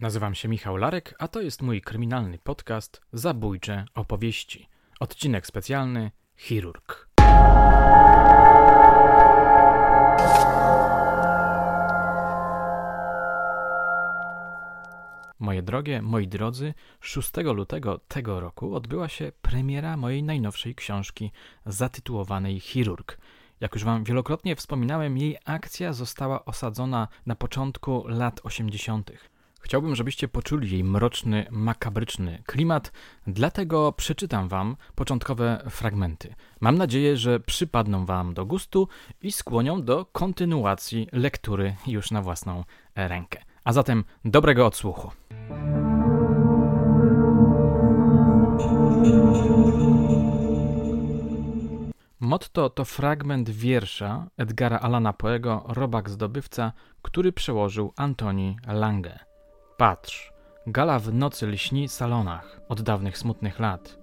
Nazywam się Michał Larek, a to jest mój kryminalny podcast Zabójcze opowieści. Odcinek specjalny Chirurg. Moje drogie, moi drodzy, 6 lutego tego roku odbyła się premiera mojej najnowszej książki zatytułowanej Chirurg. Jak już Wam wielokrotnie wspominałem, jej akcja została osadzona na początku lat 80. Chciałbym, żebyście poczuli jej mroczny, makabryczny klimat, dlatego przeczytam Wam początkowe fragmenty. Mam nadzieję, że przypadną Wam do gustu i skłonią do kontynuacji lektury już na własną rękę. A zatem dobrego odsłuchu. Motto to fragment wiersza Edgara Alana Poego Robak Zdobywca, który przełożył Antoni Lange. Patrz, gala w nocy lśni salonach od dawnych smutnych lat.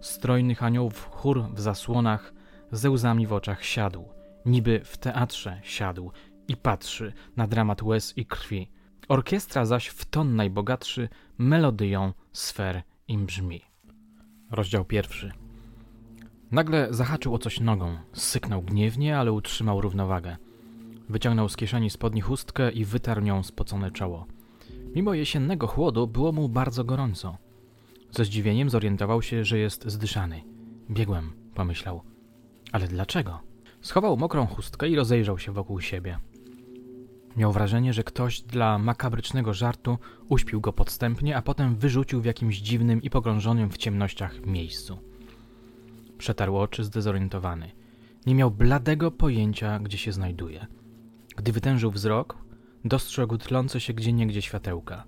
Strojnych aniołów chór w zasłonach, ze łzami w oczach siadł, niby w teatrze siadł i patrzy na dramat łez i krwi. Orkiestra zaś w ton najbogatszy melodyją sfer im brzmi. Rozdział pierwszy. Nagle zahaczył o coś nogą, syknął gniewnie, ale utrzymał równowagę. Wyciągnął z kieszeni spodni chustkę i wytarł nią spocone czoło. Mimo jesiennego chłodu było mu bardzo gorąco. Ze zdziwieniem zorientował się, że jest zdyszany. Biegłem, pomyślał. Ale dlaczego? Schował mokrą chustkę i rozejrzał się wokół siebie. Miał wrażenie, że ktoś dla makabrycznego żartu uśpił go podstępnie, a potem wyrzucił w jakimś dziwnym i pogrążonym w ciemnościach miejscu. Przetarł oczy zdezorientowany. Nie miał bladego pojęcia, gdzie się znajduje. Gdy wytężył wzrok, dostrzegł tlące się gdzieniegdzie światełka.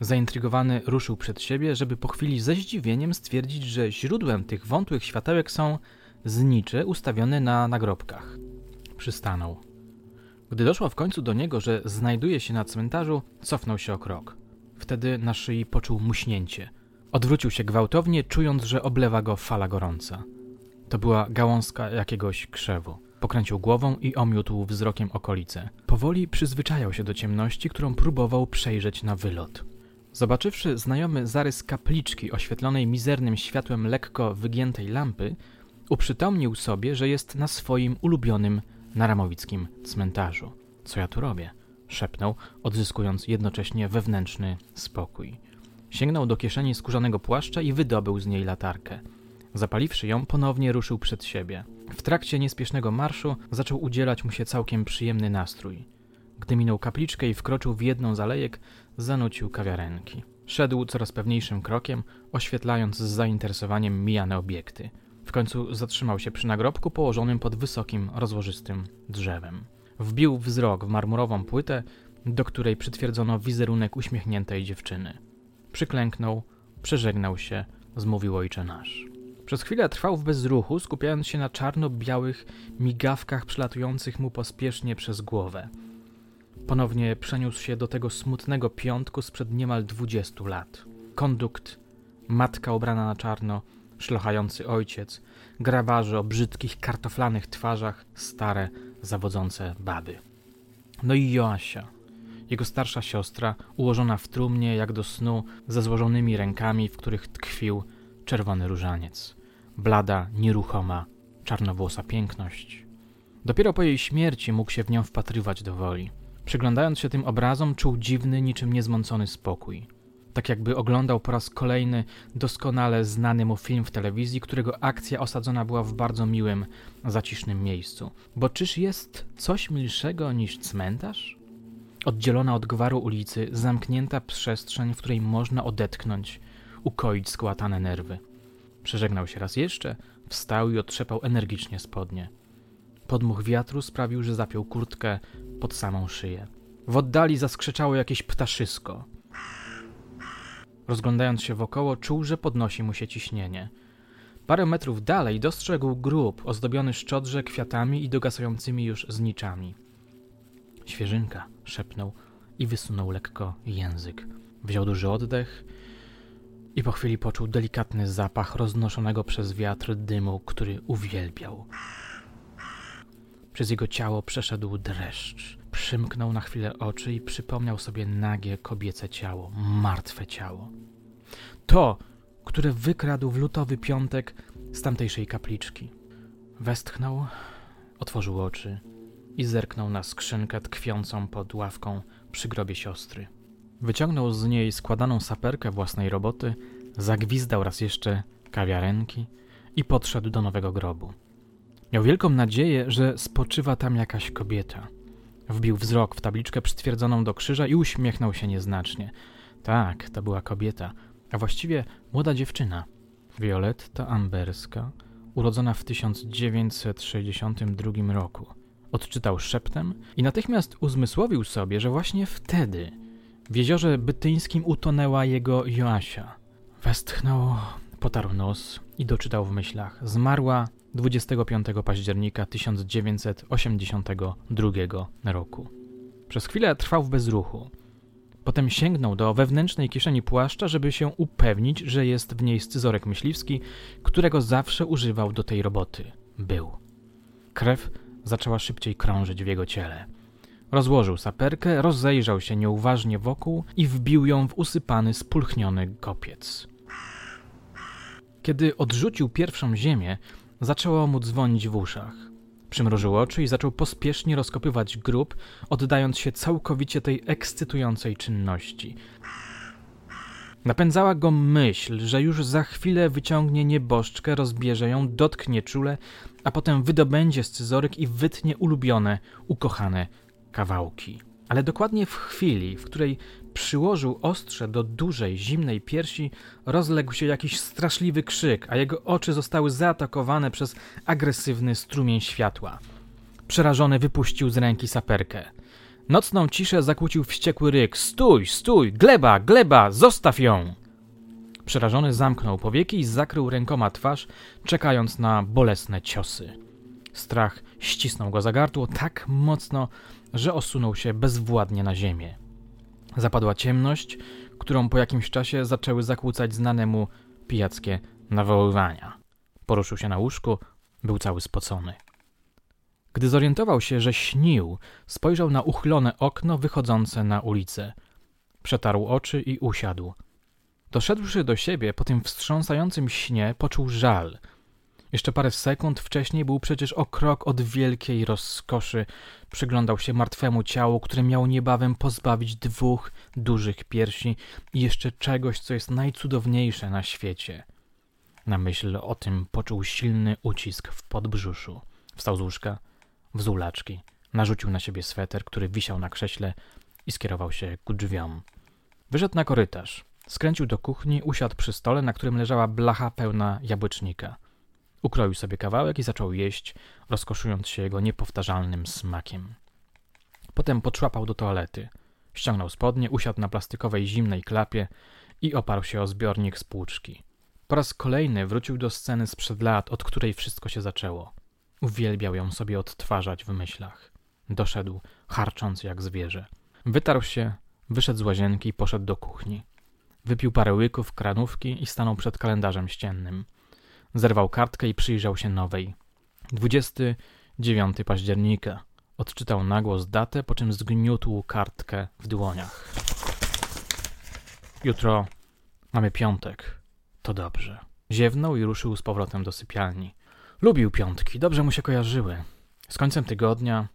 Zaintrygowany ruszył przed siebie, żeby po chwili ze zdziwieniem stwierdzić, że źródłem tych wątłych światełek są znicze ustawione na nagrobkach. Przystanął. Gdy doszło w końcu do niego, że znajduje się na cmentarzu, cofnął się o krok. Wtedy na szyi poczuł muśnięcie. Odwrócił się gwałtownie, czując, że oblewa go fala gorąca. To była gałązka jakiegoś krzewu. Pokręcił głową i omiótł wzrokiem okolice. Powoli przyzwyczajał się do ciemności, którą próbował przejrzeć na wylot. Zobaczywszy znajomy zarys kapliczki oświetlonej mizernym światłem lekko wygiętej lampy, uprzytomnił sobie, że jest na swoim ulubionym naramowickim cmentarzu. Co ja tu robię? szepnął, odzyskując jednocześnie wewnętrzny spokój. Sięgnął do kieszeni skórzanego płaszcza i wydobył z niej latarkę. Zapaliwszy ją, ponownie ruszył przed siebie. W trakcie niespiesznego marszu zaczął udzielać mu się całkiem przyjemny nastrój. Gdy minął kapliczkę i wkroczył w jedną z alejek, zanucił kawiarenki. Szedł coraz pewniejszym krokiem, oświetlając z zainteresowaniem mijane obiekty. W końcu zatrzymał się przy nagrobku położonym pod wysokim, rozłożystym drzewem. Wbił wzrok w marmurową płytę, do której przytwierdzono wizerunek uśmiechniętej dziewczyny. Przyklęknął, przeżegnał się, zmówił ojcze nasz. Przez chwilę trwał w bezruchu, skupiając się na czarno-białych migawkach przelatujących mu pospiesznie przez głowę. Ponownie przeniósł się do tego smutnego piątku sprzed niemal dwudziestu lat. Kondukt, matka ubrana na czarno, szlochający ojciec, grabarze o brzydkich, kartoflanych twarzach, stare, zawodzące baby. No i Joasia, jego starsza siostra, ułożona w trumnie jak do snu, ze złożonymi rękami, w których tkwił czerwony różaniec. Blada, nieruchoma, czarnowłosa piękność. Dopiero po jej śmierci mógł się w nią wpatrywać do woli. Przyglądając się tym obrazom, czuł dziwny, niczym niezmącony spokój. Tak jakby oglądał po raz kolejny doskonale znany mu film w telewizji, którego akcja osadzona była w bardzo miłym, zacisznym miejscu. Bo czyż jest coś milszego niż cmentarz? Oddzielona od gwaru ulicy, zamknięta przestrzeń, w której można odetchnąć, ukoić skłatane nerwy. Przeżegnał się raz jeszcze, wstał i otrzepał energicznie spodnie. Podmuch wiatru sprawił, że zapiął kurtkę pod samą szyję. W oddali zaskrzeczało jakieś ptaszysko. Rozglądając się wokoło, czuł, że podnosi mu się ciśnienie. Parę metrów dalej dostrzegł grób ozdobiony szczodrze kwiatami i dogasającymi już zniczami. Świeżynka, szepnął i wysunął lekko język. Wziął duży oddech i po chwili poczuł delikatny zapach roznoszonego przez wiatr dymu, który uwielbiał. Przez jego ciało przeszedł dreszcz. Przymknął na chwilę oczy i przypomniał sobie nagie kobiece ciało, martwe ciało. To, które wykradł w lutowy piątek z tamtejszej kapliczki. Westchnął, otworzył oczy i zerknął na skrzynkę tkwiącą pod ławką przy grobie siostry. Wyciągnął z niej składaną saperkę własnej roboty, zagwizdał raz jeszcze kawiarenki i podszedł do nowego grobu. Miał wielką nadzieję, że spoczywa tam jakaś kobieta. Wbił wzrok w tabliczkę przytwierdzoną do krzyża i uśmiechnął się nieznacznie. Tak, to była kobieta, a właściwie młoda dziewczyna. Violetta Amberska, urodzona w 1962 roku. Odczytał szeptem i natychmiast uzmysłowił sobie, że właśnie wtedy w jeziorze bytyńskim utonęła jego Joasia. Westchnął, potarł nos i doczytał w myślach. Zmarła 25 października 1982 roku. Przez chwilę trwał w bezruchu. Potem sięgnął do wewnętrznej kieszeni płaszcza, żeby się upewnić, że jest w niej scyzorek myśliwski, którego zawsze używał do tej roboty. Był. Krew zaczęła szybciej krążyć w jego ciele. Rozłożył saperkę, rozejrzał się nieuważnie wokół i wbił ją w usypany, spulchniony kopiec. Kiedy odrzucił pierwszą ziemię, zaczęło mu dzwonić w uszach. Przymrużył oczy i zaczął pospiesznie rozkopywać grób, oddając się całkowicie tej ekscytującej czynności. Napędzała go myśl, że już za chwilę wyciągnie nieboszczkę, rozbierze ją, dotknie czule, a potem wydobędzie scyzoryk i wytnie ulubione, ukochane kawałki. Ale dokładnie w chwili, w której przyłożył ostrze do dużej, zimnej piersi, rozległ się jakiś straszliwy krzyk, a jego oczy zostały zaatakowane przez agresywny strumień światła. Przerażony wypuścił z ręki saperkę. Nocną ciszę zakłócił wściekły ryk: Stój, stój, gleba, gleba, zostaw ją! Przerażony zamknął powieki i zakrył rękoma twarz, czekając na bolesne ciosy. Strach ścisnął go za gardło tak mocno, że osunął się bezwładnie na ziemię. Zapadła ciemność, którą po jakimś czasie zaczęły zakłócać znane mu pijackie nawoływania. Poruszył się na łóżku, był cały spocony. Gdy zorientował się, że śnił, spojrzał na uchylone okno wychodzące na ulicę. Przetarł oczy i usiadł. Doszedłszy do siebie po tym wstrząsającym śnie, poczuł żal – jeszcze parę sekund wcześniej był przecież o krok od wielkiej rozkoszy. Przyglądał się martwemu ciału, które miało niebawem pozbawić dwóch dużych piersi i jeszcze czegoś, co jest najcudowniejsze na świecie. Na myśl o tym poczuł silny ucisk w podbrzuszu. Wstał z łóżka, wzuł laczki, narzucił na siebie sweter, który wisiał na krześle i skierował się ku drzwiom. Wyszedł na korytarz. Skręcił do kuchni, usiadł przy stole, na którym leżała blacha pełna jabłecznika. Ukroił sobie kawałek i zaczął jeść, rozkoszując się jego niepowtarzalnym smakiem. Potem potrzłapał do toalety. Ściągnął spodnie, usiadł na plastikowej zimnej klapie i oparł się o zbiornik z płuczki. Po raz kolejny wrócił do sceny sprzed lat, od której wszystko się zaczęło. Uwielbiał ją sobie odtwarzać w myślach. Doszedł, harcząc jak zwierzę. Wytarł się, wyszedł z łazienki i poszedł do kuchni. Wypił parę łyków kranówki i stanął przed kalendarzem ściennym. Zerwał kartkę i przyjrzał się nowej. 29 października. Odczytał nagłos datę, po czym zgniótł kartkę w dłoniach. Jutro mamy piątek. To dobrze. Ziewnął i ruszył z powrotem do sypialni. Lubił piątki, dobrze mu się kojarzyły. Z końcem tygodnia,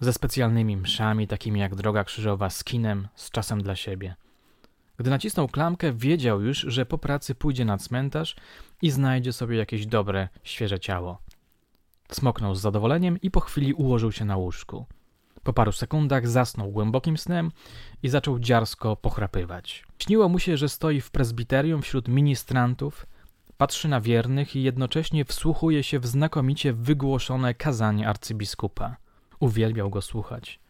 ze specjalnymi mszami, takimi jak droga krzyżowa, z kinem, z czasem dla siebie – gdy nacisnął klamkę, wiedział już, że po pracy pójdzie na cmentarz i znajdzie sobie jakieś dobre, świeże ciało. Smoknął z zadowoleniem i po chwili ułożył się na łóżku. Po paru sekundach zasnął głębokim snem i zaczął dziarsko pochrapywać. Śniło mu się, że stoi w prezbiterium wśród ministrantów, patrzy na wiernych i jednocześnie wsłuchuje się w znakomicie wygłoszone kazanie arcybiskupa. Uwielbiał go słuchać.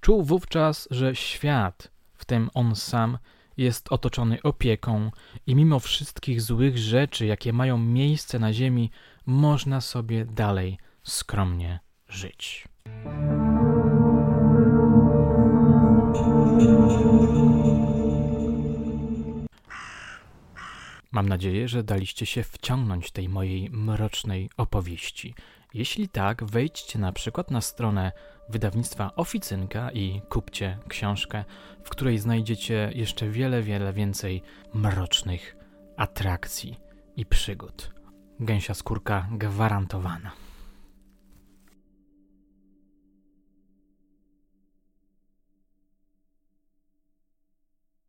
Czuł wówczas, że świat, w tym on sam, jest otoczony opieką i mimo wszystkich złych rzeczy, jakie mają miejsce na ziemi, można sobie dalej skromnie żyć. Mam nadzieję, że daliście się wciągnąć tej mojej mrocznej opowieści. Jeśli tak, wejdźcie na przykład na stronę wydawnictwa Oficynka i kupcie książkę, w której znajdziecie jeszcze wiele, wiele więcej mrocznych atrakcji i przygód. Gęsia skórka gwarantowana.